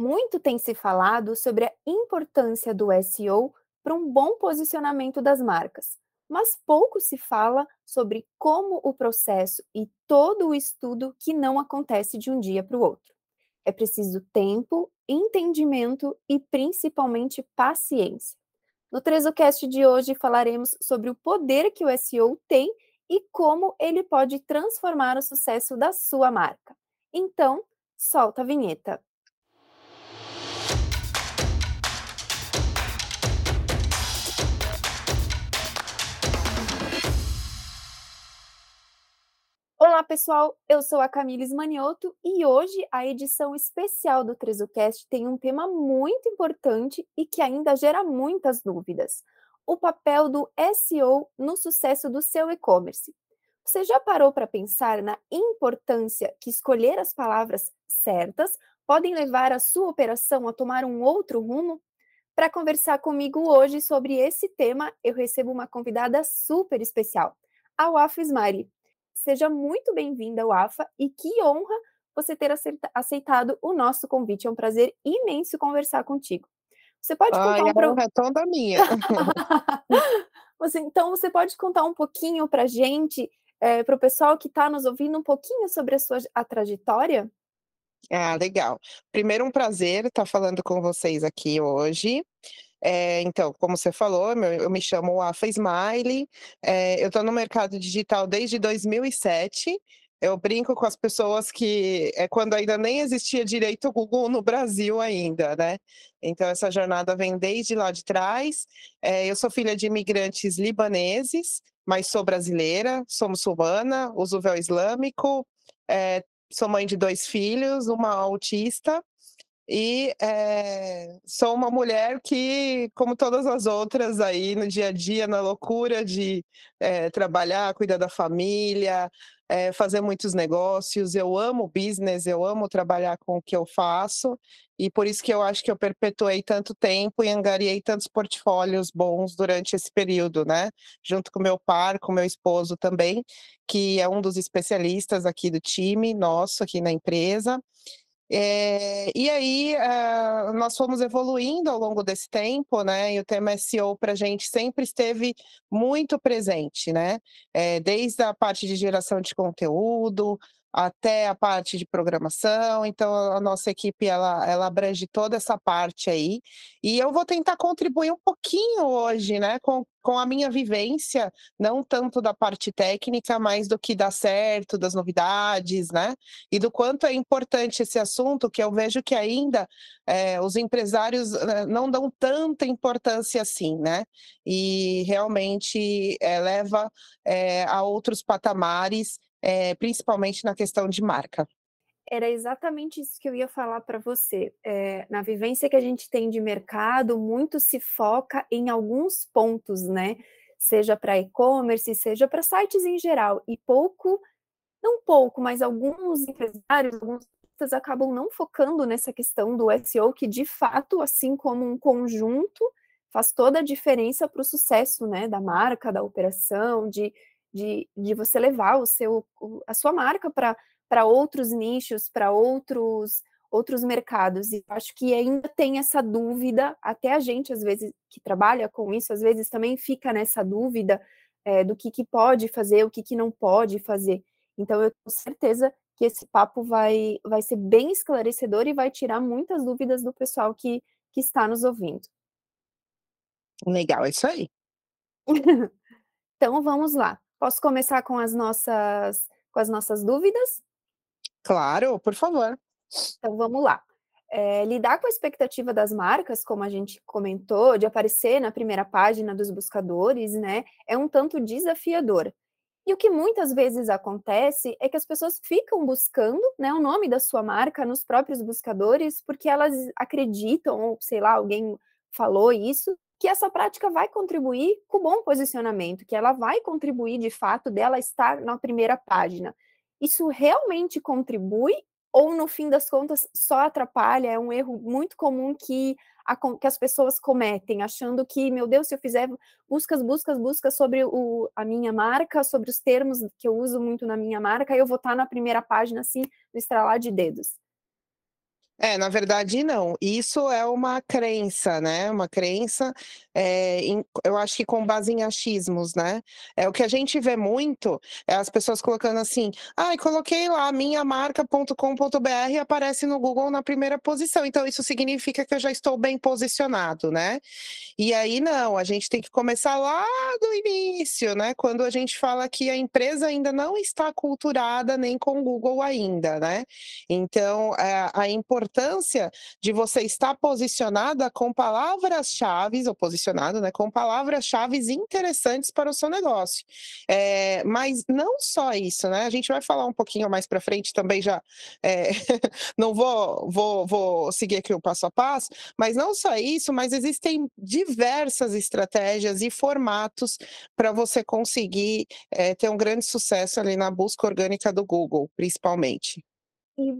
Muito tem se falado sobre a importância do SEO para um bom posicionamento das marcas, mas pouco se fala sobre como o processo e todo o estudo que não acontece de um dia para o outro. É preciso tempo, entendimento e principalmente paciência. No TrezoCast de hoje falaremos sobre o poder que o SEO tem e como ele pode transformar o sucesso da sua marca. Então, solta a vinheta. Olá, pessoal. Eu sou a Camila Manioto e hoje a edição especial do TrezoCast tem um tema muito importante e que ainda gera muitas dúvidas: o papel do SEO no sucesso do seu e-commerce. Você já parou para pensar na importância que escolher as palavras certas podem levar a sua operação a tomar um outro rumo? Para conversar comigo hoje sobre esse tema, eu recebo uma convidada super especial, a Wafa Ismari. Seja muito bem-vinda ao AFA e que honra você ter aceitado o nosso convite. É um prazer imenso conversar contigo. Você pode contar um pro... é toda minha. você, então, você pode contar um pouquinho para a gente, é, para o pessoal que está nos ouvindo, um pouquinho sobre a sua a trajetória? Ah, legal. Primeiro, um prazer estar falando com vocês aqui hoje. É, então, como você falou, eu me chamo Afa Smiley, é, eu estou no mercado digital desde 2007. Eu brinco com as pessoas que é quando ainda nem existia direito Google no Brasil ainda, né? Então essa jornada vem desde lá de trás. É, eu sou filha de imigrantes libaneses, mas sou brasileira, sou muçulmana, uso véu islâmico, é, sou mãe de dois filhos, uma autista e é, sou uma mulher que, como todas as outras aí no dia a dia, na loucura de é, trabalhar, cuidar da família, é, fazer muitos negócios. Eu amo business, eu amo trabalhar com o que eu faço, e por isso que eu acho que eu perpetuei tanto tempo e angariei tantos portfólios bons durante esse período, né? Junto com meu par, com meu esposo também, que é um dos especialistas aqui do time nosso, aqui na empresa. É, e aí uh, nós fomos evoluindo ao longo desse tempo, né? E o tema SEO para a gente sempre esteve muito presente, né? É, desde a parte de geração de conteúdo, até a parte de programação. Então, a nossa equipe ela, ela abrange toda essa parte aí. E eu vou tentar contribuir um pouquinho hoje, né, com, com a minha vivência, não tanto da parte técnica, mas do que dá certo, das novidades, né? E do quanto é importante esse assunto, que eu vejo que ainda é, os empresários eh, não dão tanta importância assim, né? E realmente é, leva é, a outros patamares é, principalmente na questão de marca. Era exatamente isso que eu ia falar para você. É, na vivência que a gente tem de mercado, muito se foca em alguns pontos, né? Seja para e-commerce, seja para sites em geral, e pouco, não pouco, mas alguns empresários, alguns acabam não focando nessa questão do SEO, que de fato, assim como um conjunto, faz toda a diferença para o sucesso né, da marca, da operação, de de, de você levar o seu, a sua marca para outros nichos, para outros outros mercados. E acho que ainda tem essa dúvida, até a gente, às vezes, que trabalha com isso, às vezes também fica nessa dúvida é, do que, que pode fazer, o que, que não pode fazer. Então, eu tenho certeza que esse papo vai, vai ser bem esclarecedor e vai tirar muitas dúvidas do pessoal que, que está nos ouvindo. Legal, é isso aí. então, vamos lá. Posso começar com as nossas, com as nossas dúvidas? Claro, por favor. Então vamos lá. É, lidar com a expectativa das marcas, como a gente comentou, de aparecer na primeira página dos buscadores, né, é um tanto desafiador. E o que muitas vezes acontece é que as pessoas ficam buscando né, o nome da sua marca nos próprios buscadores porque elas acreditam, ou sei lá, alguém falou isso, que essa prática vai contribuir com bom posicionamento, que ela vai contribuir de fato dela estar na primeira página. Isso realmente contribui ou no fim das contas só atrapalha? É um erro muito comum que, a, que as pessoas cometem, achando que, meu Deus, se eu fizer buscas, buscas, buscas sobre o, a minha marca, sobre os termos que eu uso muito na minha marca, eu vou estar na primeira página assim, no estralar de dedos. É, na verdade não, isso é uma crença, né, uma crença, eh, em eu acho que com base em achismos, né. É o que a gente vê muito, é as pessoas colocando assim: "Ai, coloquei lá minhamarca.com.br aparece no Google na primeira posição, então isso significa que eu já estou bem posicionado", né. E aí não, a gente tem que começar lá do início, né, quando a gente fala que a empresa ainda não está aculturada nem com o Google ainda, né. Então, eh, a importância de você estar posicionada com palavras-chaves ou posicionado, né, com palavras-chaves interessantes para o seu negócio. Eh, mas não só isso, né, a gente vai falar um pouquinho mais para frente também já, eh, não vou vou vou seguir aqui o passo a passo, mas não só isso, mas existem diversas estratégias e formatos para você conseguir, eh, ter um grande sucesso ali na busca orgânica do Google, principalmente. E,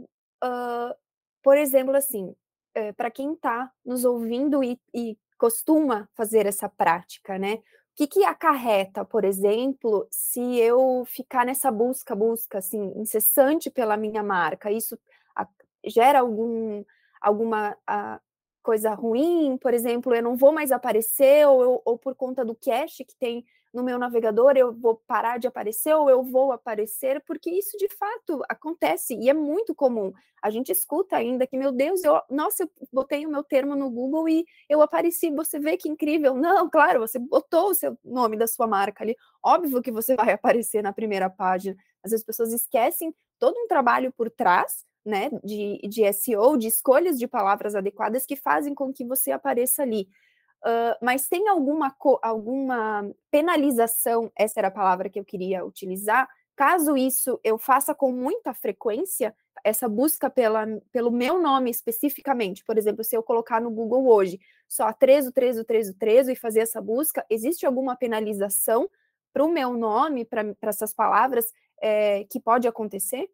hã, por exemplo, assim, eh, pra quem tá nos ouvindo e e costuma fazer essa prática, né, o que que acarreta, por exemplo, se eu ficar nessa busca, busca, assim, incessante pela minha marca? Isso a gera algum alguma, ah, coisa ruim? Por exemplo, eu não vou mais aparecer ou ou por conta do cache que tem no meu navegador eu vou parar de aparecer ou eu vou aparecer? Porque isso de fato acontece e é muito comum. A gente escuta ainda que: "Meu Deus, eu nossa, eu botei o meu termo no Google e eu apareci, você vê que incrível". Não, claro, você botou o seu nome da sua marca ali, óbvio que você vai aparecer na primeira página. Às vezes as pessoas esquecem todo um trabalho por trás, né, de de SEO, de escolhas de palavras adequadas que fazem com que você apareça ali. Hã, mas tem alguma alguma penalização, essa era a palavra que eu queria utilizar, caso isso eu faça com muita frequência, essa busca pela pelo meu nome especificamente, por exemplo, se eu colocar no Google hoje, só Trezo, Trezo, Trezo, Trezo e fazer essa busca, existe alguma penalização para o meu nome, pra essas palavras, eh, que pode acontecer?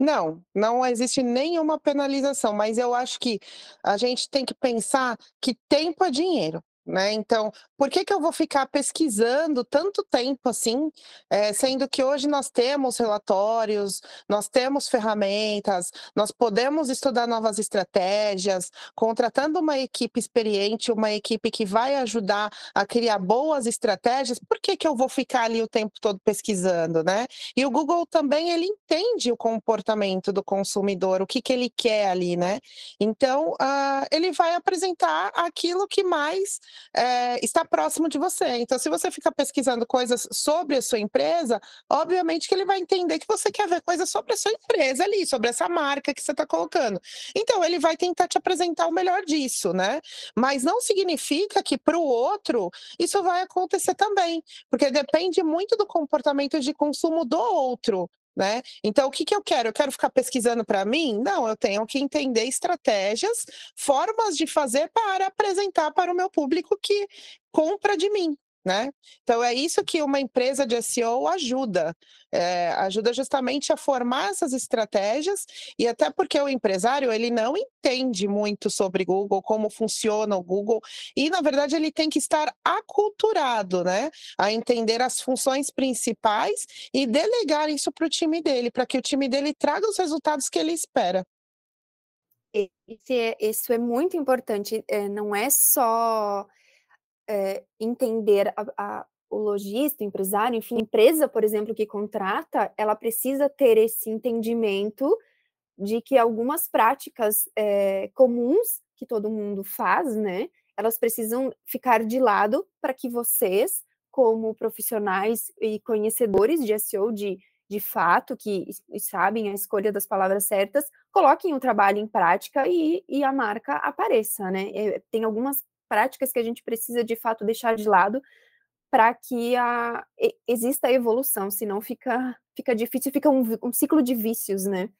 Não, não existe nenhuma penalização, mas eu acho que a gente tem que pensar que tempo é dinheiro, né, então, por que que eu vou ficar pesquisando tanto tempo assim, eh, sendo que hoje nós temos relatórios, nós temos ferramentas, nós podemos estudar novas estratégias, contratando uma equipe experiente, uma equipe que vai ajudar a criar boas estratégias, por que que eu vou ficar ali o tempo todo pesquisando, né? E o Google também ele entende o comportamento do consumidor, o que que ele quer ali, né? Então, hã, ele vai apresentar aquilo que mais, eh, está próximo de você. Então, se você fica pesquisando coisas sobre a sua empresa, obviamente que ele vai entender que você quer ver coisas sobre a sua empresa ali, sobre essa marca que você está colocando. Então, ele vai tentar te apresentar o melhor disso, né? Mas não significa que para o outro isso vai acontecer também, porque depende muito do comportamento de consumo do outro, né? Então, o que que eu quero? Eu quero ficar pesquisando para mim? Não, eu tenho que entender estratégias, formas de fazer para apresentar para o meu público que compra de mim, né? Então é isso que uma empresa de SEO ajuda, eh, ajuda justamente a formar essas estratégias, e até porque o empresário ele não entende muito sobre Google, como funciona o Google, e na verdade ele tem que estar aculturado, né, a entender as funções principais e delegar isso para o time dele, para que o time dele traga os resultados que ele espera. Esse é isso é muito importante, eh, não é só eh, entender a a o lojista, o empresário, enfim, a empresa, por exemplo, que contrata, ela precisa ter esse entendimento de que algumas práticas, eh, comuns, que todo mundo faz, né, elas precisam ficar de lado para que vocês, como profissionais e conhecedores de SEO de de fato, que sabem a escolha das palavras certas, coloquem o trabalho em prática e e a marca apareça, né. Eh, tem algumas práticas que a gente precisa de fato deixar de lado, para que a exista a evolução, senão fica fica difícil, fica um um ciclo de vícios, né.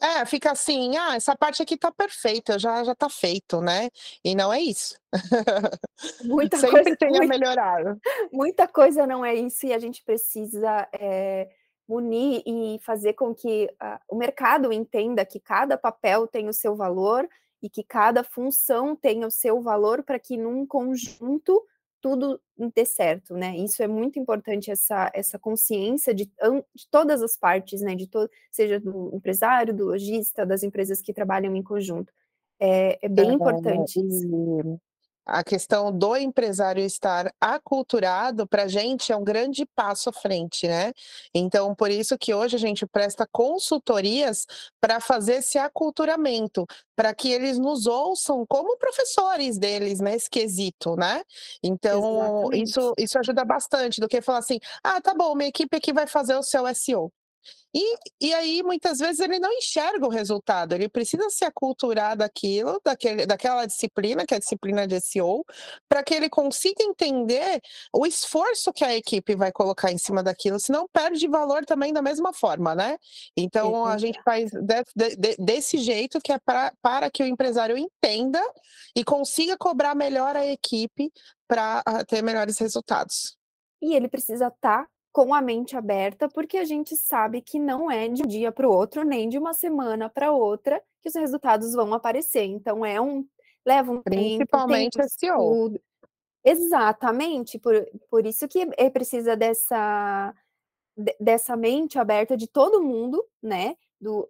É, fica assim: "Ah, essa parte aqui tá perfeita, já já tá feito", né, e não é isso. Muita coisa Sempre tem a mui melhorar. muita coisa não é isso e a gente precisa, eh, unir e fazer com que a o mercado entenda que cada papel tem o seu valor e que cada função tenha o seu valor, para que num conjunto tudo dê certo, né? Isso é muito importante, essa, essa consciência de, de todas as partes, né? De todo, seja do empresário, do lojista, das empresas que trabalham em conjunto. É, é bem é, importante isso a questão do empresário estar aculturado, para a gente é um grande passo à frente, né? Então, por isso que hoje a gente presta consultorias para fazer esse aculturamento, para que eles nos ouçam como professores deles nesse quesito, né? Então, isso, isso ajuda bastante do que falar assim: ah, tá bom, minha equipe aqui vai fazer o seu SEO. E, e aí, muitas vezes, ele não enxerga o resultado, ele precisa se aculturar daquilo, daquele, daquela disciplina, que é a disciplina de SEO, para que ele consiga entender o esforço que a equipe vai colocar em cima daquilo, senão perde valor também da mesma forma, né? Então, a gente faz de, de, desse jeito que é pra, para que o empresário entenda e consiga cobrar melhor a equipe para ah, ter melhores resultados. E ele precisa estar tá com a mente aberta, porque a gente sabe que não é de um dia para o outro, nem de uma semana para outra que os resultados vão aparecer. Então é um leva um Principalmente tempo, tempo SEO. Exatamente, por, por isso que é precisa dessa dessa mente aberta de todo mundo, né?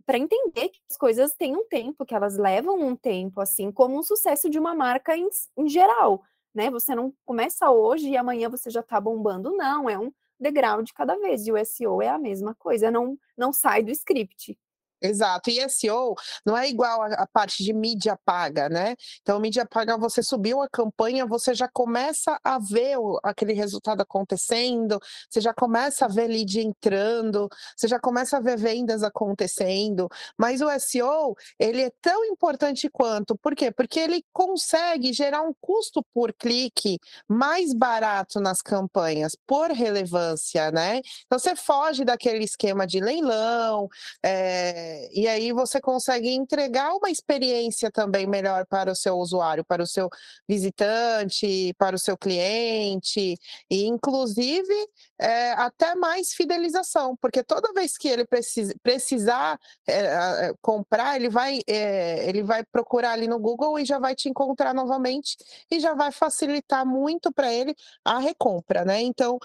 Para entender que as coisas têm um tempo, que elas levam um tempo, assim como um sucesso de uma marca em, em geral, né? Você não começa hoje e amanhã você já está bombando, não. É um degrau de cada vez. E o SEO é a mesma coisa, não, não sai do script. Exato. E SEO não é igual a, parte de mídia paga, né? Então, mídia paga, você subiu a campanha, você já começa a ver aquele resultado acontecendo, você já começa a ver lead entrando, você já começa a ver vendas acontecendo. Mas o SEO, ele é tão importante quanto. Por quê? Porque ele consegue gerar um custo por clique mais barato nas campanhas, por relevância, né? Então, você foge daquele esquema de leilão, é, e aí você consegue entregar uma experiência também melhor para o seu usuário, para o seu visitante, para o seu cliente, e inclusive é, até mais fidelização, porque toda vez que ele precisa, precisar é, comprar, ele vai, é, ele vai procurar ali no Google e já vai te encontrar novamente e já vai facilitar muito para ele a recompra, né? Então,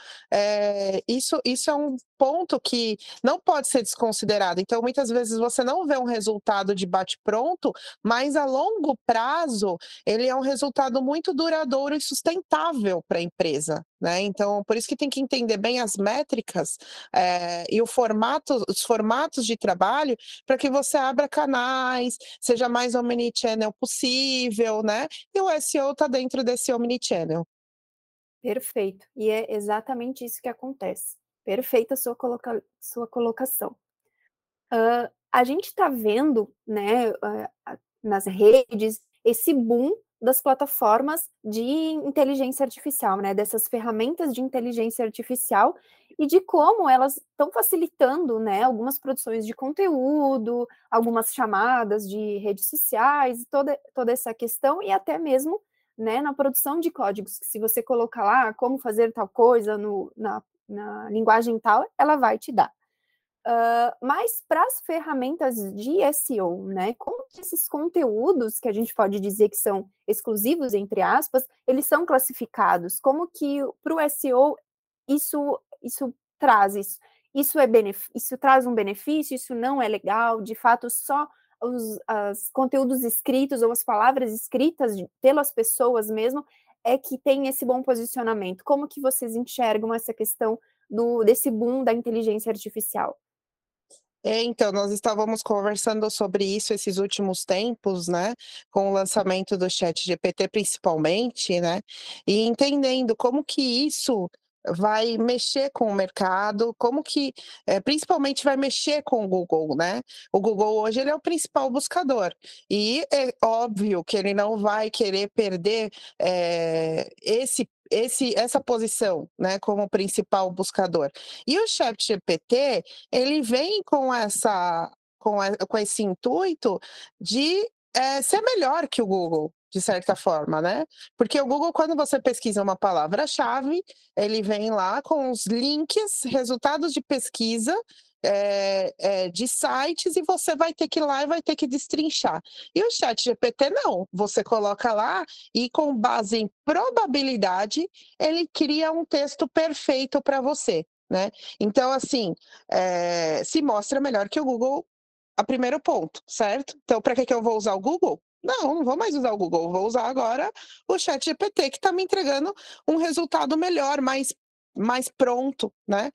isso, isso é um ponto que não pode ser desconsiderado. Então, muitas vezes você não vê um resultado de bate-pronto, mas a longo prazo ele é um resultado muito duradouro e sustentável para a empresa. Né? Então, por isso que tem que entender bem as métricas é, e o formato, os formatos de trabalho para que você abra canais, seja mais omnichannel possível, né? E o SEO está dentro desse omnichannel. Perfeito. E é exatamente isso que acontece. Perfeita sua, coloca sua colocação. Uh, a gente está vendo, né, uh, nas redes, esse boom das plataformas de inteligência artificial, né, dessas ferramentas de inteligência artificial e de como elas estão facilitando, né, algumas produções de conteúdo, algumas chamadas de redes sociais, toda, toda essa questão e até mesmo, né, na produção de códigos, que se você colocar lá como fazer tal coisa no, na na linguagem tal, ela vai te dar. Uh, mas para as ferramentas de SEO, né, como esses conteúdos que a gente pode dizer que são exclusivos, entre aspas, eles são classificados? Como que para o SEO isso, isso traz isso? Isso, é isso traz um benefício, isso não é legal, de fato, só os, os conteúdos escritos ou as palavras escritas pelas pessoas mesmo é que tem esse bom posicionamento? Como que vocês enxergam essa questão do, desse boom da inteligência artificial? É, então, nós estávamos conversando sobre isso esses últimos tempos, né, com o lançamento do chat GPT principalmente, né, e entendendo como que isso vai mexer com o mercado, como que, é, principalmente vai mexer com o Google, né? O Google hoje ele é o principal buscador e é óbvio que ele não vai querer perder é, esse esse, essa posição, né, como principal buscador. E o ChatGPT, ele vem com essa com, a, com esse intuito de é, ser melhor que o Google, de certa forma, né? Porque o Google, quando você pesquisa uma palavra-chave, ele vem lá com os links, resultados de pesquisa é, é, de sites e você vai ter que ir lá e vai ter que destrinchar. E o chat GPT não, você coloca lá e com base em probabilidade, ele cria um texto perfeito para você. Né? Então, assim, é, se mostra melhor que o Google a primeiro ponto, certo? Então, para que, que eu vou usar o Google? Não, não vou mais usar o Google, vou usar agora o Chat GPT, que está me entregando um resultado melhor, mais, mais pronto, né?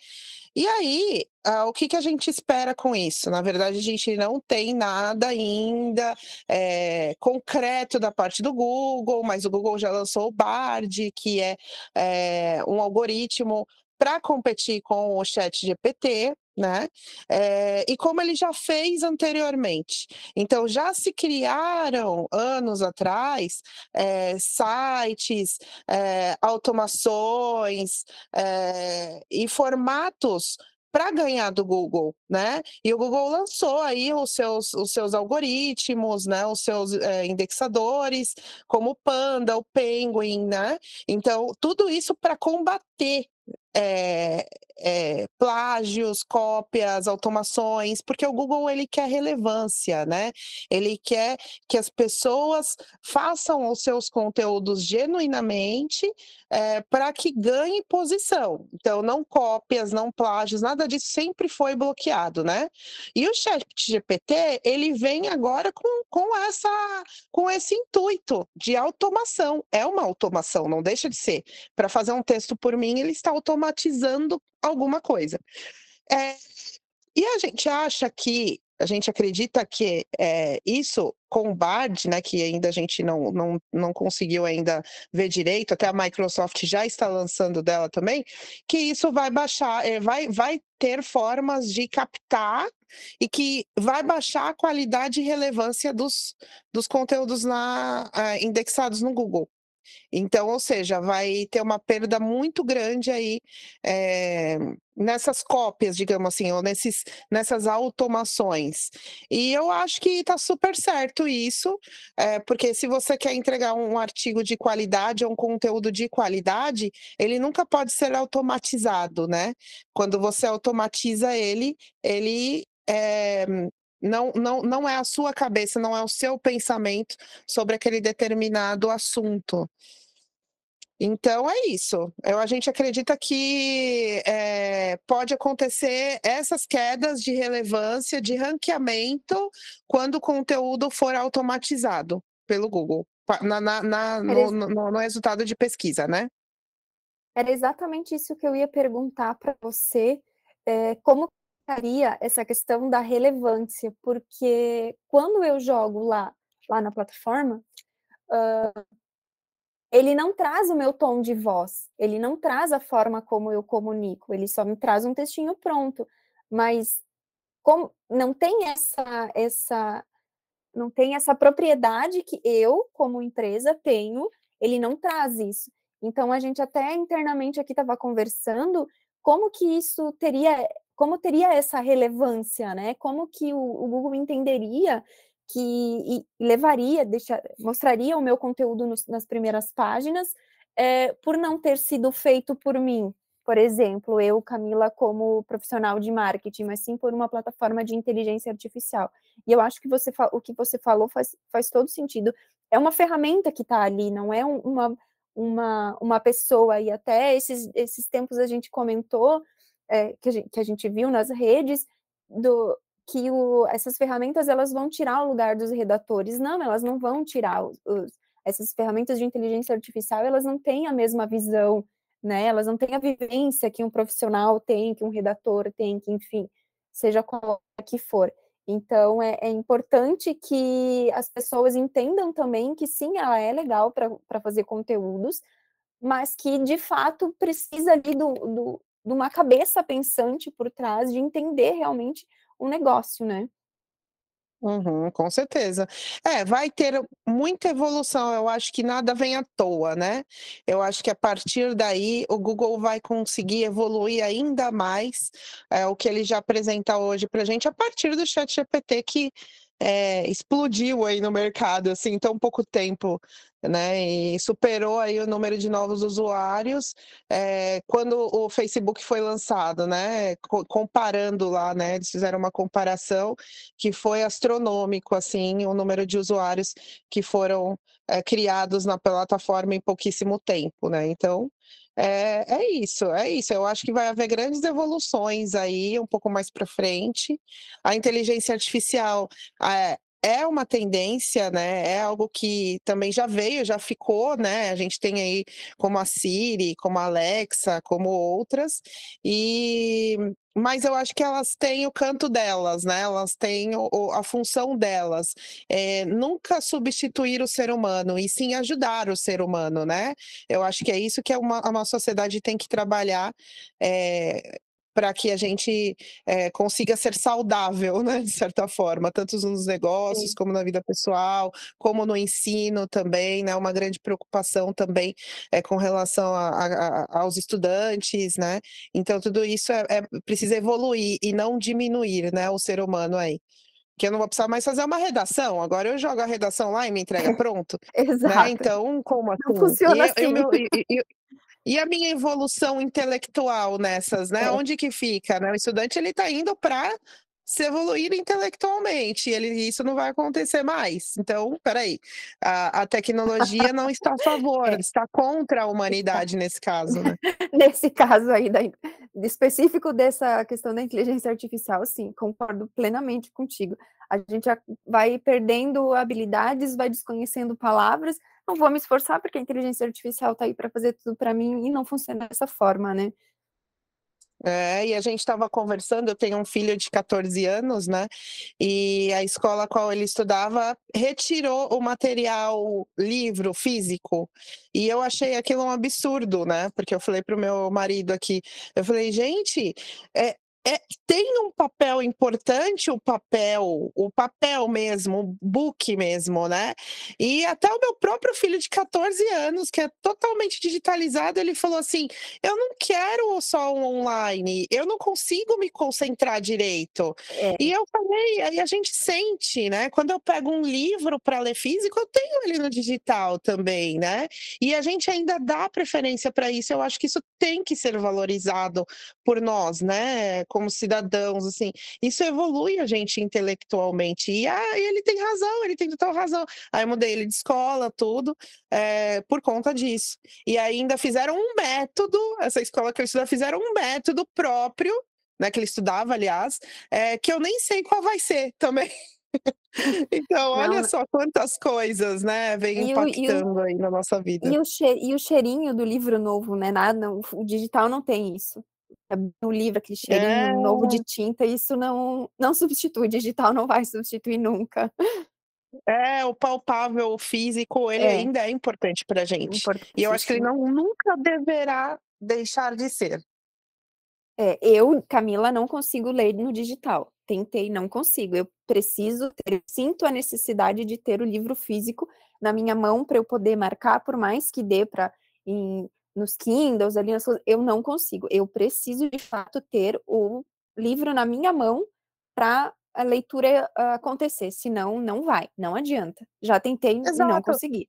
E aí, uh, o que, que a gente espera com isso? Na verdade, a gente não tem nada ainda é, concreto da parte do Google, mas o Google já lançou o Bard, que é, é um algoritmo para competir com o Chat GPT, né? É, e como ele já fez anteriormente. Então, já se criaram anos atrás é, sites, é, automações e formatos para ganhar do Google, né? E o Google lançou aí os seus, os seus algoritmos, né? Os seus é, indexadores, como o Panda, o Penguin, né? Então, tudo isso para combater é, é, plágios, cópias, automações, porque o Google ele quer relevância, né? Ele quer que as pessoas façam os seus conteúdos genuinamente é, para que ganhe posição. Então, não cópias, não plágios, nada disso sempre foi bloqueado, né? E o Chat GPT ele vem agora com, com essa com esse intuito de automação. É uma automação, não deixa de ser. Para fazer um texto por mim, ele está automatizando alguma coisa. É, e a gente acha que, a gente acredita que é, isso com o Bard, né, que ainda a gente não, não, não conseguiu ainda ver direito, até a Microsoft já está lançando dela também, que isso vai baixar, é, vai, vai ter formas de captar e que vai baixar a qualidade e relevância dos, dos conteúdos na, uh, indexados no Google. Então, ou seja, vai ter uma perda muito grande aí é, nessas cópias, digamos assim, ou nesses, nessas automações. E eu acho que está super certo isso, é, porque se você quer entregar um artigo de qualidade ou um conteúdo de qualidade, ele nunca pode ser automatizado, né? Quando você automatiza ele, ele é, não, não, não é a sua cabeça, não é o seu pensamento sobre aquele determinado assunto. Então é isso. Eu, a gente acredita que é, pode acontecer essas quedas de relevância, de ranqueamento, quando o conteúdo for automatizado pelo Google, na, na, na no, no, no resultado de pesquisa, né? Era exatamente isso que eu ia perguntar para você. É, como ficaria essa questão da relevância? Porque quando eu jogo lá, lá na plataforma, uh, ele não traz o meu tom de voz, ele não traz a forma como eu comunico, ele só me traz um textinho pronto. Mas como não tem essa essa não tem essa propriedade que eu, como empresa, tenho, ele não traz isso. Então a gente até internamente aqui estava conversando como que isso teria, como teria essa relevância, né? Como que o, o Google entenderia que levaria, mostraria o meu conteúdo nos, nas primeiras páginas, é, por não ter sido feito por mim, por exemplo, eu, Camila, como profissional de marketing, mas sim por uma plataforma de inteligência artificial. E eu acho que você, o que você falou faz, faz todo sentido. É uma ferramenta que está ali, não é uma, uma, uma pessoa. E até esses, esses tempos a gente comentou, é, que, a gente, que a gente viu nas redes, do, que o, essas ferramentas elas vão tirar o lugar dos redatores. Não, elas não vão tirar os, os, essas ferramentas de inteligência artificial, elas não têm a mesma visão, né? Elas não têm a vivência que um profissional tem, que um redator tem, que enfim, seja qual que for. Então é, é importante que as pessoas entendam também que sim, ela é legal para fazer conteúdos, mas que de fato precisa ali do, do, de uma cabeça pensante por trás de entender realmente um negócio, né? Uhum, com certeza. É, vai ter muita evolução. Eu acho que nada vem à toa, né? Eu acho que a partir daí o Google vai conseguir evoluir ainda mais é, o que ele já apresenta hoje para a gente a partir do Chat GPT, que é, explodiu aí no mercado, assim, em tão pouco tempo, né? E superou aí o número de novos usuários é, quando o Facebook foi lançado, né? comparando lá, né? Eles fizeram uma comparação que foi astronômico, assim, o número de usuários que foram é, criados na plataforma em pouquíssimo tempo, né? Então, é, é, isso, é isso. Eu acho que vai haver grandes evoluções aí um pouco mais para frente. A inteligência artificial é, é uma tendência, né? É algo que também já veio, já ficou, né? A gente tem aí como a Siri, como a Alexa, como outras, e mas eu acho que elas têm o canto delas, né? Elas têm o, a função delas. É, nunca substituir o ser humano, e sim ajudar o ser humano, né? Eu acho que é isso que uma, uma sociedade tem que trabalhar. É, para que a gente é, consiga ser saudável, né, de certa forma, tanto nos negócios, Sim. como na vida pessoal, como no ensino também, né, uma grande preocupação também é, com relação a, a, aos estudantes, né, então tudo isso é, é, precisa evoluir e não diminuir, né, o ser humano aí que eu não vou precisar mais fazer uma redação. Agora eu jogo a redação lá e me entrega pronto. Né, Exato. Né? Então, como assim? Não funciona e, assim. Eu, eu, eu, e a minha evolução intelectual nessas, né? É. Onde que fica? Né? O estudante ele está indo para se evoluir intelectualmente. Ele, isso não vai acontecer mais. Então, peraí, a, a tecnologia não está a favor, é. está contra a humanidade nesse caso. Né? nesse caso aí, da, específico dessa questão da inteligência artificial, sim, concordo plenamente contigo. A gente vai perdendo habilidades, vai desconhecendo palavras, não vou me esforçar porque a inteligência artificial está aí para fazer tudo para mim e não funciona dessa forma, né? É, e a gente estava conversando, eu tenho um filho de 14 anos, né? E a escola a qual ele estudava retirou o material livro físico. E eu achei aquilo um absurdo, né? Porque eu falei para o meu marido aqui, eu falei, gente, é, é, tem um papel importante o papel, o papel mesmo, o book mesmo, né? E até o meu próprio filho de 14 anos, que é totalmente digitalizado, ele falou assim: eu não quero só um online, eu não consigo me concentrar direito. É. E eu falei, aí a gente sente, né? Quando eu pego um livro para ler físico, eu tenho ele no digital também, né? E a gente ainda dá preferência para isso. Eu acho que isso tem que ser valorizado por nós, né? Como cidadãos, assim, isso evolui a gente intelectualmente. E ah, ele tem razão, ele tem total razão. Aí eu mudei ele de escola, tudo, é, por conta disso. E ainda fizeram um método, essa escola que eu estudava, fizeram um método próprio, né, que ele estudava, aliás, é, que eu nem sei qual vai ser também. Então, olha não, só quantas coisas, né, vem impactando o, aí na nossa vida. E e o cheirinho do livro novo, né? Nada, o digital não tem isso no livro, aquele cheirinho é. novo de tinta, isso não, não substitui, digital não vai substituir nunca. É, o palpável, o físico, ele é. ainda é importante pra gente. E eu acho que ele não, nunca deverá deixar de ser. É, eu, Camila, não consigo ler no digital. Tentei, não consigo. Eu preciso ter, eu sinto a necessidade de ter o livro físico na minha mão para eu poder marcar, por mais que dê para nos Kindles, ali nas coisas, eu não consigo. Eu preciso, de fato, ter o livro na minha mão para a leitura uh, acontecer, senão não vai, não adianta. Já tentei Exato. e não consegui.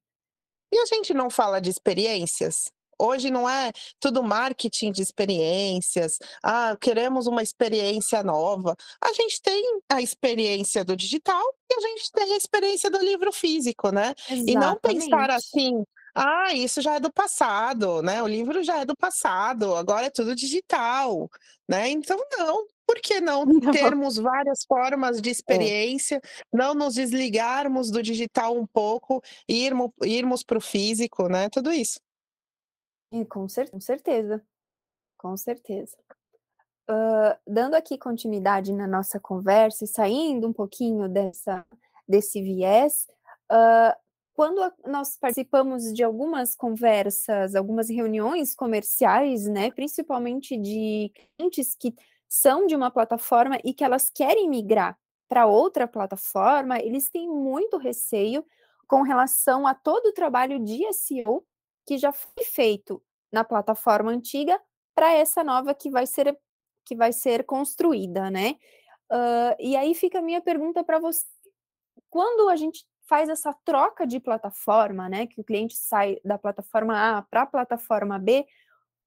E a gente não fala de experiências? Hoje não é tudo marketing de experiências. Ah, queremos uma experiência nova. A gente tem a experiência do digital e a gente tem a experiência do livro físico, né? Exatamente. E não pensar assim, ah, isso já é do passado, né? O livro já é do passado, agora é tudo digital, né? Então, não. Por que não, não. termos várias formas de é. experiência, é. não nos desligarmos do digital um pouco, irmos, irmos para o físico, né? Tudo isso. E com, cer com certeza, com certeza. Uh, dando aqui continuidade na nossa conversa e saindo um pouquinho dessa, desse viés, uh, quando nós participamos de algumas conversas, algumas reuniões comerciais, né, principalmente de clientes que são de uma plataforma e que elas querem migrar para outra plataforma, eles têm muito receio com relação a todo o trabalho de SEO que já foi feito na plataforma antiga para essa nova que vai ser que vai ser construída, né? Uh, e aí fica a minha pergunta para você: quando a gente faz essa troca de plataforma, né, que o cliente sai da plataforma A para a plataforma B,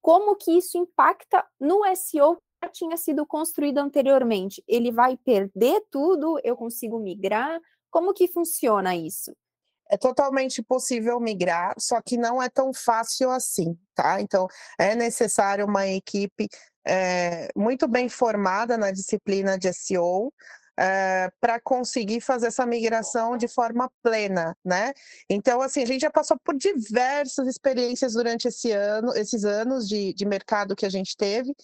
como que isso impacta no SEO que tinha sido construído anteriormente? Ele vai perder tudo? Eu consigo migrar? Como que funciona isso? é totalmente possível migrar, só que não é tão fácil assim, tá? Então, é necessário uma equipe é, muito bem formada na disciplina de SEO, é, eh, para conseguir fazer essa migração de forma plena, né? Então, assim, a gente já passou por diversas experiências durante esse ano, esses anos de, de mercado que a gente teve,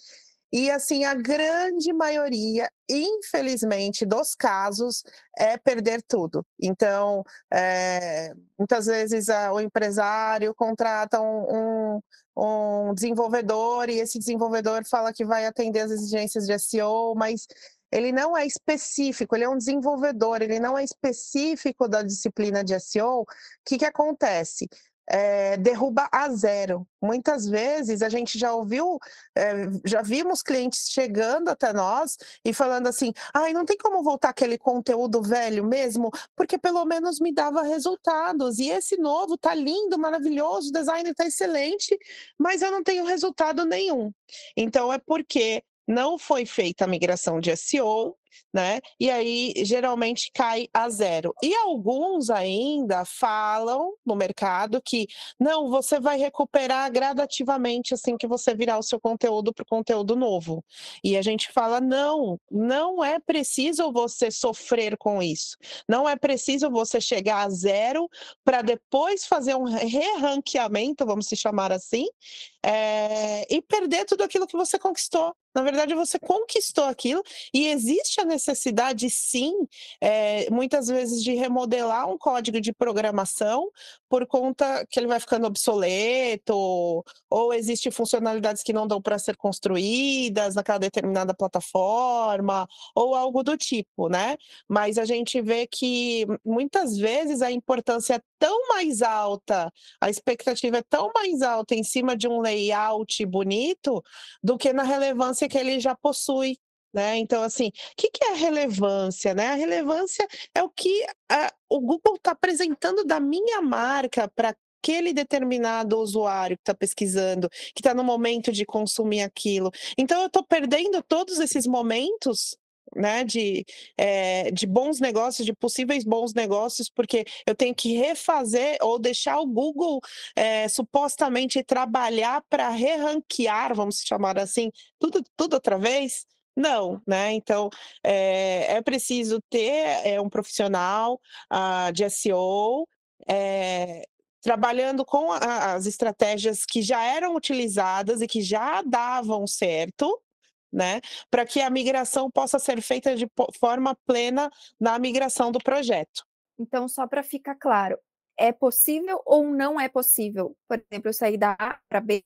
e assim, a grande maioria, infelizmente, dos casos é perder tudo. Então, é, muitas vezes a, o empresário contrata um, um, um desenvolvedor e esse desenvolvedor fala que vai atender as exigências de SEO, mas ele não é específico, ele é um desenvolvedor, ele não é específico da disciplina de SEO. O que, que acontece? é, derruba a zero. Muitas vezes a gente já ouviu, é, já vimos clientes chegando até nós e falando assim: ai, não tem como voltar aquele conteúdo velho mesmo, porque pelo menos me dava resultados. E esse novo tá lindo, maravilhoso, o design tá excelente, mas eu não tenho resultado nenhum. Então é porque não foi feita a migração de SEO, né? E aí geralmente cai a zero. E alguns ainda falam no mercado que não, você vai recuperar gradativamente assim que você virar o seu conteúdo para o conteúdo novo. E a gente fala: não, não é preciso você sofrer com isso. Não é preciso você chegar a zero para depois fazer um re-ranqueamento, vamos se chamar assim, é, e perder tudo aquilo que você conquistou. Na verdade, você conquistou aquilo e existe a necessidade, sim, é, muitas vezes, de remodelar um código de programação por conta que ele vai ficando obsoleto, ou existem funcionalidades que não dão para ser construídas naquela determinada plataforma, ou algo do tipo, né? Mas a gente vê que muitas vezes a importância tão mais alta, a expectativa é tão mais alta em cima de um layout bonito do que na relevância que ele já possui. Né? Então, assim, o que, que, é relevância? Né? A relevância é o que o Google está apresentando da minha marca para aquele determinado usuário que está pesquisando, que está no momento de consumir aquilo. Então, eu estou perdendo todos esses momentos né, de, é, de bons negócios, de possíveis bons negócios, porque eu tenho que refazer ou deixar o Google é, supostamente trabalhar para re-ranquear, vamos chamar assim, tudo, tudo outra vez. Não, né? Então é, é preciso ter um profissional uh, de SEO trabalhando com as estratégias que já eram utilizadas e que já davam certo, né? Para que a migração possa ser feita de forma plena na migração do projeto. Então, só para ficar claro, é possível ou não é possível? Por exemplo, eu sair da A para B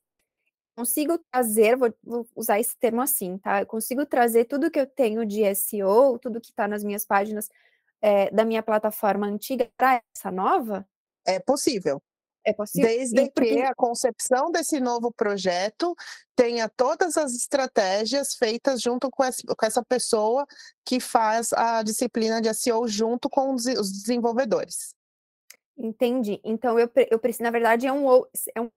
consigo trazer, vou, vou, usar esse termo assim, tá? Eu consigo trazer tudo que eu tenho de SEO, tudo que está nas minhas páginas é, da minha plataforma antiga para essa nova? É possível. É possível. Desde que a concepção desse novo projeto tenha todas as estratégias feitas junto com essa pessoa que faz a disciplina de SEO junto com os desenvolvedores. Entendi. Então, eu, eu preciso, na verdade, é um, é um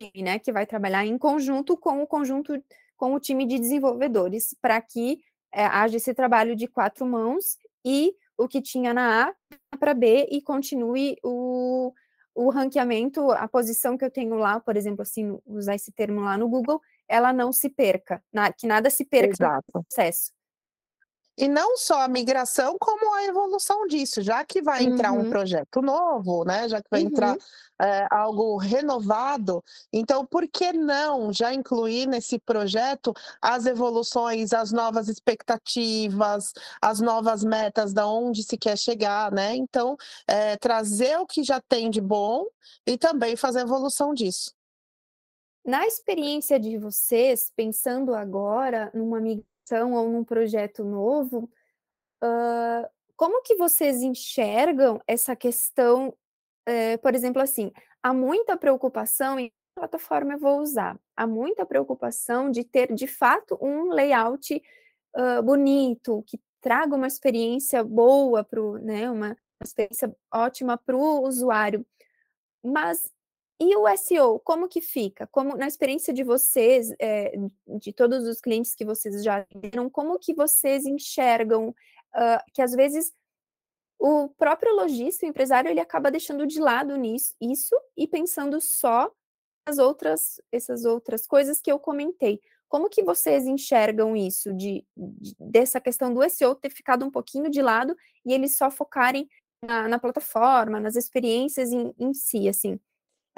time, né, que vai trabalhar em conjunto com o conjunto com o time de desenvolvedores, para que é, haja esse trabalho de quatro mãos e o que tinha na A para B e continue o, o ranqueamento, a posição que eu tenho lá, por exemplo, assim, usar esse termo lá no Google, ela não se perca, na, que nada se perca Exato. no processo. E não só a migração, como a evolução disso, já que vai entrar uhum. um projeto novo, né? Já que vai uhum. entrar é, algo renovado, então por que não já incluir nesse projeto as evoluções, as novas expectativas, as novas metas da onde se quer chegar, né? Então, é, trazer o que já tem de bom e também fazer a evolução disso. Na experiência de vocês, pensando agora numa migração ou num projeto novo, uh, como que vocês enxergam essa questão, uh, por exemplo, assim, há muita preocupação em que plataforma eu vou usar, há muita preocupação de ter, de fato, um layout uh, bonito, que traga uma experiência boa para né, uma, experiência ótima para o usuário. Mas e o SEO, como que fica? Como na experiência de vocês, é, de todos os clientes que vocês já viram, como que vocês enxergam uh, que às vezes o próprio lojista, o empresário, ele acaba deixando de lado nisso, isso e pensando só as outras, essas outras coisas que eu comentei. Como que vocês enxergam isso, de, de dessa questão do SEO ter ficado um pouquinho de lado e eles só focarem na, na plataforma, nas experiências em, em si, assim?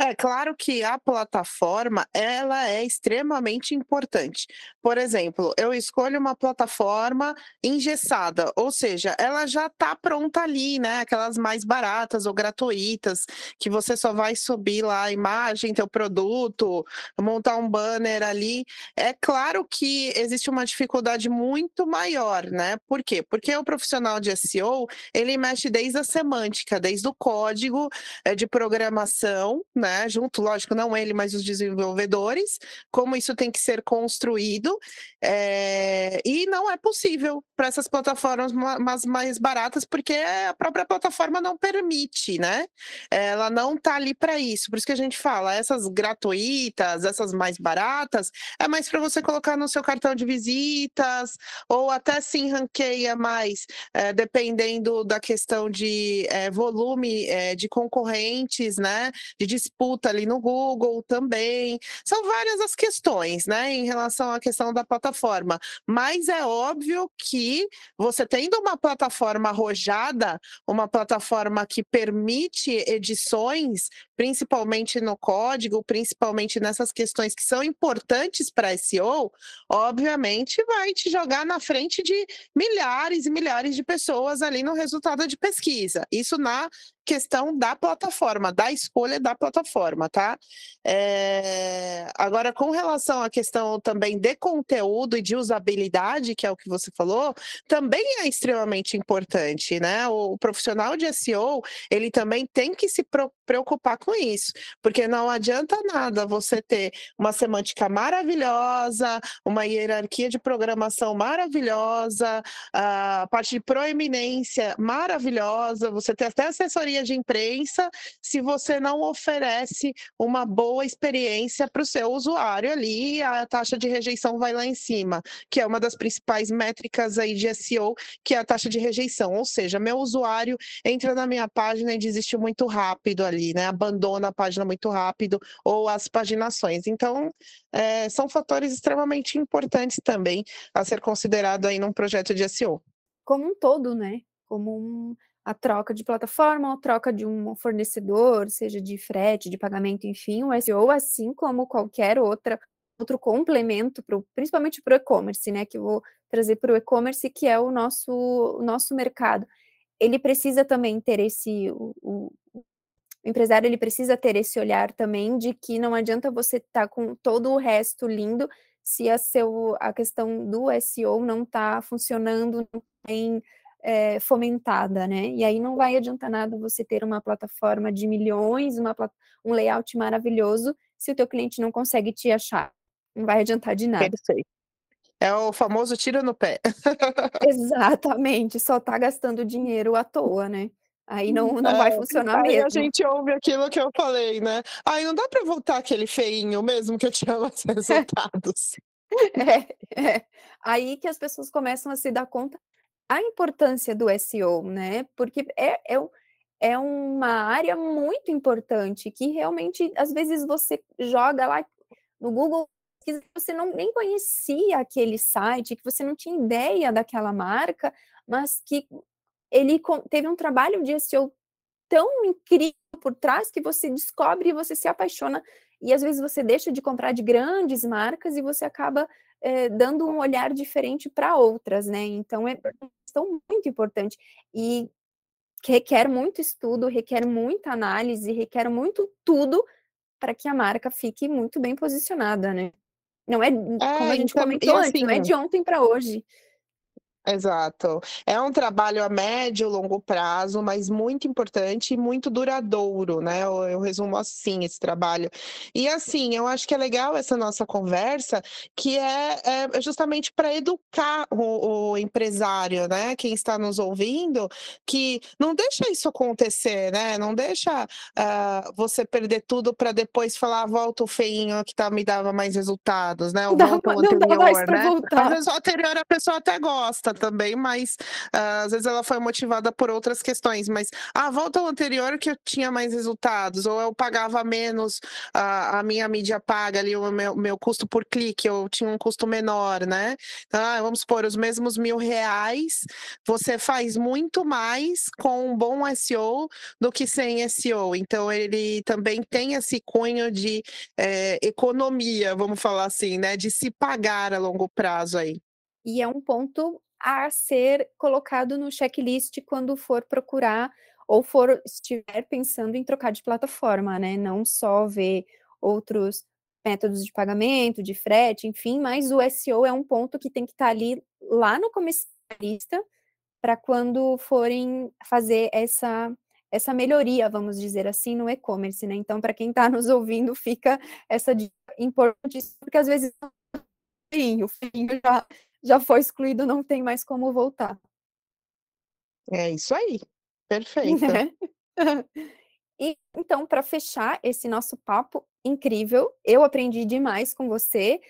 É claro que a plataforma, ela é extremamente importante. Por exemplo, eu escolho uma plataforma engessada, ou seja, ela já está pronta ali, né? Aquelas mais baratas ou gratuitas, que você só vai subir lá a imagem, teu produto, montar um banner ali. É claro que existe uma dificuldade muito maior, né? Por quê? Porque o profissional de SEO, ele mexe desde a semântica, desde o código é, de programação, né? Né? Junto, lógico, não ele, mas os desenvolvedores, como isso tem que ser construído. É... E não é possível para essas plataformas mais, mais baratas, porque a própria plataforma não permite, né? Ela não tá ali para isso. Por isso que a gente fala, essas gratuitas, essas mais baratas, é mais para você colocar no seu cartão de visitas, ou até sim ranqueia mais, é, dependendo da questão de é, volume é, de concorrentes, né? De disputa ali no Google também. São várias as questões, né, em relação à questão da plataforma. Mas é óbvio que você tendo uma plataforma arrojada, uma plataforma que permite edições, principalmente no código, principalmente nessas questões que são importantes para SEO, obviamente vai te jogar na frente de milhares e milhares de pessoas ali no resultado de pesquisa. Isso na questão da plataforma, da escolha da plataforma, tá? É... Agora, com relação à questão também de conteúdo e de usabilidade, que é o que você falou, também é extremamente importante, né? O profissional de SEO, ele também tem que se preocupar com isso, porque não adianta nada você ter uma semântica maravilhosa, uma hierarquia de programação maravilhosa, a parte de proeminência maravilhosa, você ter até assessoria de imprensa se você não oferece uma boa experiência para o seu usuário ali, a taxa de rejeição vai lá em cima, que é uma das principais métricas aí de SEO, que é a taxa de rejeição, ou seja, meu usuário entra na minha página e desiste muito rápido ali, né? Abandona a página muito rápido ou as paginações. Então, é, são fatores extremamente importantes também a ser considerado aí num projeto de SEO. Como um todo, né? Como um, a troca de plataforma, a troca de um fornecedor, seja de frete, de pagamento, enfim, o SEO, assim como qualquer outra outro complemento, pro, principalmente para o e-commerce, né, que eu vou trazer para o e-commerce, que é o nosso, o nosso mercado. Ele precisa também ter esse, o, o, o, empresário, ele precisa ter esse olhar também de que não adianta você estar tá com todo o resto lindo se a, seu, a questão do SEO não está funcionando, não tem é, fomentada, né? E aí não vai adiantar nada você ter uma plataforma de milhões, uma, um layout maravilhoso, se o teu cliente não consegue te achar. Não vai adiantar de nada. Perfeito. É o famoso tiro no pé. Exatamente, só tá gastando dinheiro à toa, né? Aí não, não é, vai funcionar aí mesmo. a gente ouve aquilo que eu falei, né? Aí não dá para voltar aquele feinho mesmo que eu tinha mais resultados. é, é. Aí que as pessoas começam a se dar conta a importância do SEO, né? Porque é, é, é uma área muito importante que realmente, às vezes, você joga lá no Google que você não nem conhecia aquele site, que você não tinha ideia daquela marca, mas que ele teve um trabalho de SEO tão incrível por trás que você descobre e você se apaixona. E às vezes você deixa de comprar de grandes marcas e você acaba é, dando um olhar diferente para outras, né? Então é uma questão muito importante e requer muito estudo, requer muita análise, requer muito tudo para que a marca fique muito bem posicionada, né? Não é, como a é, gente então, comentou assim, antes, não é de ontem para hoje. Exato. É um trabalho a médio, longo prazo, mas muito importante e muito duradouro, né, eu eu resumo assim esse trabalho. E assim, eu acho que é legal essa nossa conversa, que é é justamente para educar o o empresário, né, quem está nos ouvindo, que não deixa isso acontecer, né, não deixa, hã, você perder tudo para depois falar: "Volta o feinho que tá me dava mais resultados", né, ou Dá volta o não dá mais anterior, né. Às voltar. vezes o anterior a pessoa até gosta também, mas, hã, às vezes ela foi motivada por outras questões, mas: "Ah, volta ao anterior que eu tinha mais resultados", ou eu pagava menos a a minha mídia paga ali, o meu meu custo por clique, eu tinha um custo menor, né. Ah, vamos supor, os mesmos R$1.000, você faz muito mais com um bom SEO do que sem SEO, então ele também tem esse cunho de, eh, economia, vamos falar assim, né, de se pagar a longo prazo aí. E é um ponto a ser colocado no checklist quando for procurar ou for estiver pensando em trocar de plataforma, né, não só ver outros métodos de pagamento, de frete, enfim, mas o SEO é um ponto que tem que estar ali, lá no comecinho da lista, pra quando forem fazer essa essa melhoria, vamos dizer assim, no e-commerce, né. Então pra quem tá nos ouvindo, fica essa dica importantíssima, porque às vezes o feinho já já foi excluído, não tem mais como voltar. É isso aí, perfeito. Né. E então pra fechar esse nosso papo incrível, eu aprendi demais com você,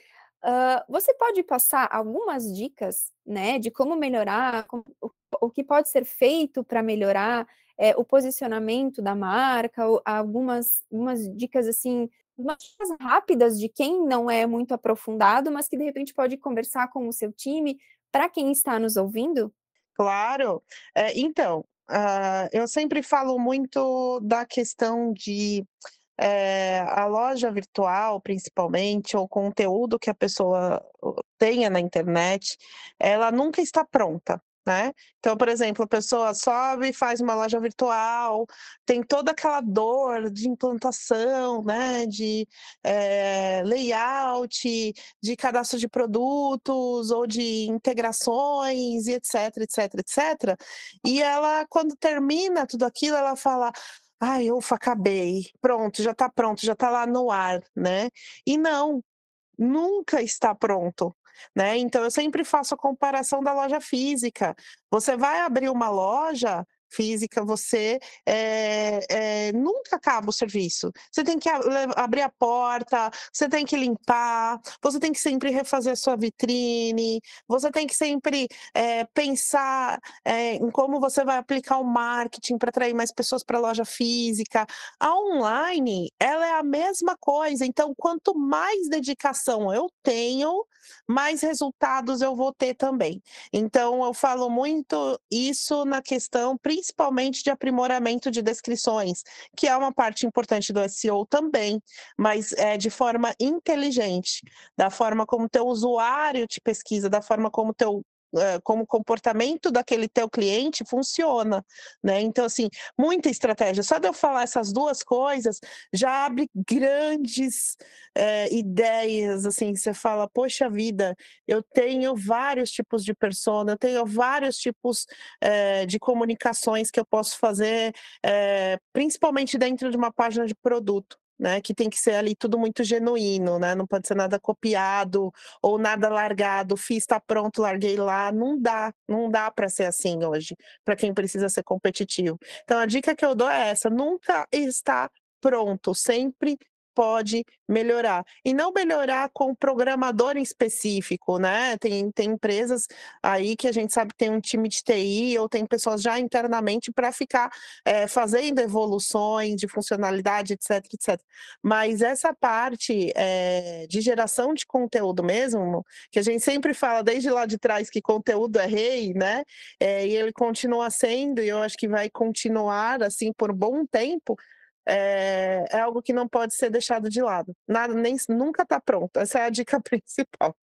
hã, você pode passar algumas dicas, né, de como melhorar, como o o que pode ser feito pra melhorar, eh, o posicionamento da marca ou algumas umas dicas, assim, umas rápidas de quem não é muito aprofundado, mas que de repente pode conversar com o seu time, pra quem está nos ouvindo? Claro. Eh, então, hã, eu sempre falo muito da questão de, eh, a loja virtual, principalmente, ou conteúdo que a pessoa tenha na internet, ela nunca está pronta, né. Então, por exemplo, a pessoa sobe faz uma loja virtual, tem toda aquela dor de implantação, né, de, eh, layout, de cadastro de produtos ou de integrações e etc, etc, etc. E ela, quando termina tudo aquilo, ela fala: "Ai, ufa, acabei, pronto, já tá pronto, já tá lá no ar", né. E não, nunca está pronto, né. Então eu sempre faço a comparação da loja física. Você vai abrir uma loja física, você, eh eh, nunca acaba o serviço. Você tem que a abrir a porta, você tem que limpar, você tem que sempre refazer a sua vitrine, você tem que sempre, eh, pensar, em como você vai aplicar o marketing pra atrair mais pessoas pra loja física. A online, ela é a mesma coisa, então quanto mais dedicação eu tenho, mais resultados eu vou ter também. Então eu falo muito isso na questão, principalmente de aprimoramento de descrições, que é uma parte importante do SEO também, mas, eh, de forma inteligente, da forma como teu usuário te pesquisa, da forma como teu como comportamento daquele teu cliente funciona, né. Então assim, muita estratégia. Só de eu falar essas 2 coisas, já abre grandes, eh, ideias, assim, você fala: "Poxa vida, eu tenho vários tipos de persona, eu tenho vários tipos, eh, de comunicações que eu posso fazer", eh, principalmente dentro de uma página de produto, né, que tem que ser ali tudo muito genuíno, né, não pode ser nada copiado ou nada largado, fiz, tá pronto, larguei lá, não dá, não dá pra ser assim hoje, pra quem precisa ser competitivo. Então a dica que eu dou é essa, nunca está pronto, sempre pode melhorar. E não melhorar com programador em específico, né, tem tem empresas aí que a gente sabe que tem um time de TI ou tem pessoas já internamente pra ficar, eh, fazendo evoluções de funcionalidade, etc, etc. Mas essa parte, eh, de geração de conteúdo mesmo, que a gente sempre fala desde lá de trás que conteúdo é rei, né, eh, e ele continua sendo e eu acho que vai continuar assim por bom tempo, eh, é algo que não pode ser deixado de lado. Nada nem nunca tá pronto, essa é a dica principal.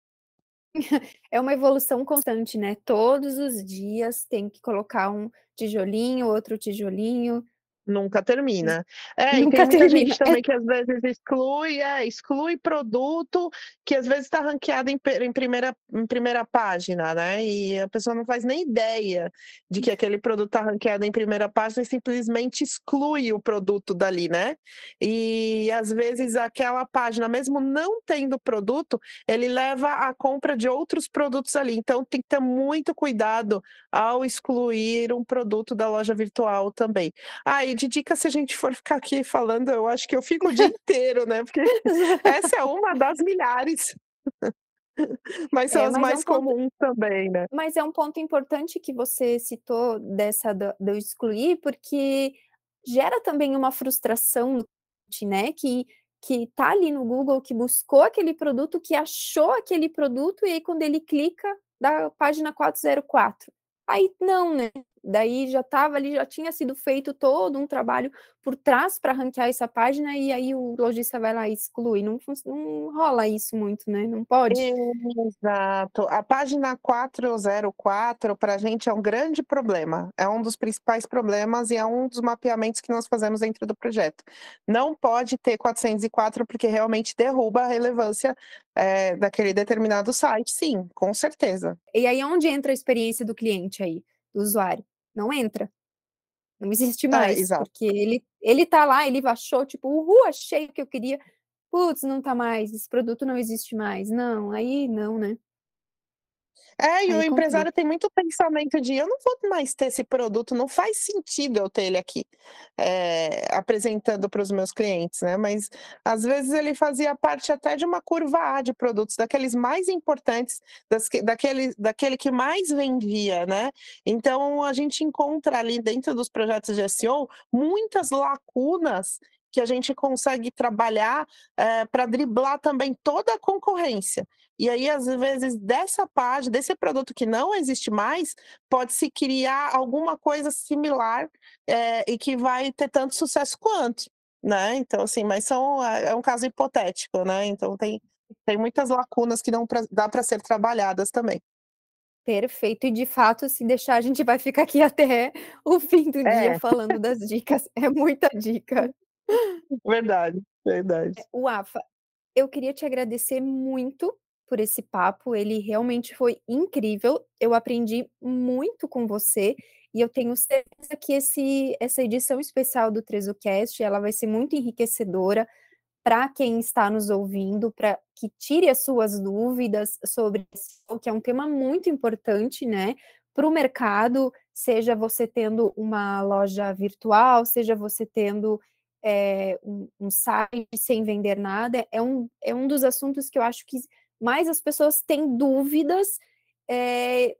É uma evolução constante, né, todos os dias tem que colocar um tijolinho, outro tijolinho, Nunca termina. É, Nunca e tem muita gente também que às vezes exclui, é, exclui produto que às vezes está ranqueado em, em, primeira, em primeira página, né? E a pessoa não faz nem ideia de que aquele produto está ranqueado em primeira página e simplesmente exclui o produto dali, né? E às vezes aquela página, mesmo não tendo produto, ele leva a compra de outros produtos ali. Então tem que ter muito cuidado ao excluir um produto da loja virtual também. Ah, e de dica, se a gente for ficar aqui falando, eu acho que eu fico o dia inteiro, né? Porque essa é uma das milhares. Mas são é, as mas mais é um comuns ponto... também, né? Mas é um ponto importante que você citou dessa do, do excluir, porque gera também uma frustração, né? Que que tá ali no Google, que buscou aquele produto, que achou aquele produto, e aí quando ele clica, da página 404. Aí não, né? Daí já estava ali, já tinha sido feito todo um trabalho por trás para ranquear essa página e aí o lojista vai lá e exclui. Não, não rola isso muito, né? Não pode. Exato. A página 404 para a gente é um grande problema. É um dos principais problemas e é um dos mapeamentos que nós fazemos dentro do projeto. Não pode ter 404 porque realmente derruba a relevância é, daquele determinado site, sim, com certeza. E aí onde entra a experiência do cliente aí, do usuário? não entra. Não existe tá, mais, é, porque ele ele tá lá, ele achou, tipo, uhul, achei o que eu queria. Putz, não tá mais, esse produto não existe mais. Não, aí não, né? É, e Aí o empresário tem muito pensamento de eu não vou mais ter esse produto, não faz sentido eu ter ele aqui é, apresentando para os meus clientes, né? Mas às vezes ele fazia parte até de uma curva A de produtos, daqueles mais importantes, das, daquele, daquele que mais vendia, né? Então a gente encontra ali dentro dos projetos de SEO muitas lacunas que a gente consegue trabalhar é, para driblar também toda a concorrência. E aí, às vezes, dessa página, desse produto que não existe mais, pode-se criar alguma coisa similar é, e que vai ter tanto sucesso quanto, né? Então, assim, mas são, é, é um caso hipotético, né? Então, tem, tem muitas lacunas que não pra, dá para ser trabalhadas também. Perfeito, e de fato, se deixar, a gente vai ficar aqui até o fim do é. dia falando das dicas. É muita dica. Verdade, verdade. O AFA, eu queria te agradecer muito por esse papo, ele realmente foi incrível. Eu aprendi muito com você e eu tenho certeza que esse, essa edição especial do TrezoCast ela vai ser muito enriquecedora para quem está nos ouvindo, para que tire as suas dúvidas sobre isso, que é um tema muito importante, né? Para o mercado, seja você tendo uma loja virtual, seja você tendo é, um, um, site sem vender nada, é um, é um dos assuntos que eu acho que mais as pessoas têm dúvidas é,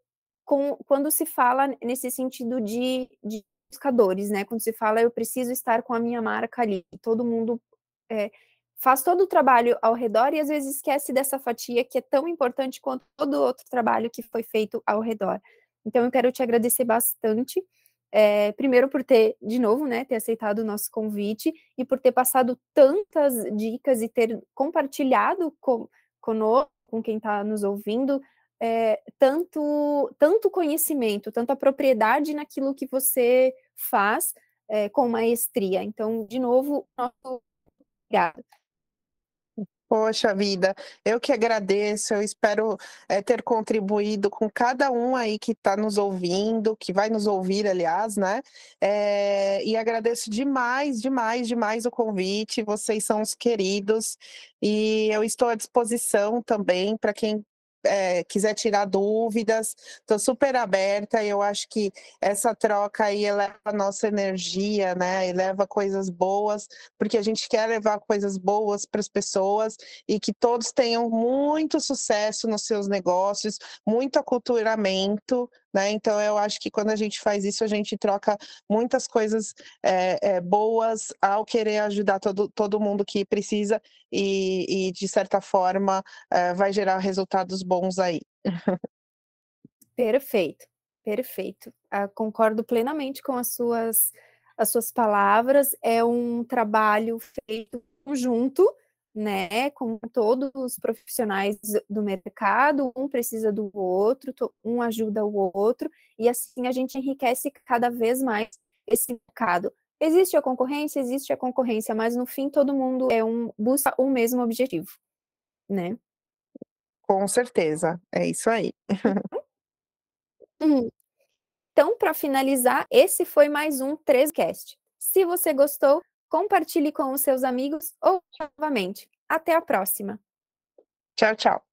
com, quando se fala nesse sentido de, de buscadores, né? Quando se fala eu preciso estar com a minha marca ali, todo mundo é, faz todo o trabalho ao redor e às vezes esquece dessa fatia que é tão importante quanto todo outro trabalho que foi feito ao redor. Então eu quero te agradecer bastante. É, primeiro por ter, de novo, né, ter aceitado o nosso convite e por ter passado tantas dicas e ter compartilhado com, conosco, com quem está nos ouvindo, é, tanto, tanto conhecimento, tanta propriedade naquilo que você faz é, com maestria. Então, de novo, nosso obrigado. Poxa vida, eu que agradeço, eu espero é, ter contribuído com cada um aí que está nos ouvindo, que vai nos ouvir, aliás, né? É, e agradeço demais, demais, demais o convite, vocês são os queridos, e eu estou à disposição também para quem é, quiser tirar dúvidas, estou super aberta eu acho que essa troca aí eleva a nossa energia, né? Eleva coisas boas, porque a gente quer levar coisas boas para as pessoas e que todos tenham muito sucesso nos seus negócios, muito aculturamento, né? Então, eu acho que quando a gente faz isso, a gente troca muitas coisas é, é, boas ao querer ajudar todo, todo mundo que precisa e, e de certa forma, é, vai gerar resultados bons aí. Perfeito, perfeito. Ah, concordo plenamente com as suas, as suas palavras. É um trabalho feito junto né, com todos os profissionais do mercado, um precisa do outro, um ajuda o outro, e assim a gente enriquece cada vez mais esse mercado, Existe a concorrência? Existe a concorrência, mas no fim todo mundo é um busca o mesmo objetivo, né. Com certeza, é isso aí. Uhum. Então, para finalizar, esse foi mais um 13cast. Se você gostou, compartilhe com os seus amigos ou novamente. Até a próxima. Tchau, tchau.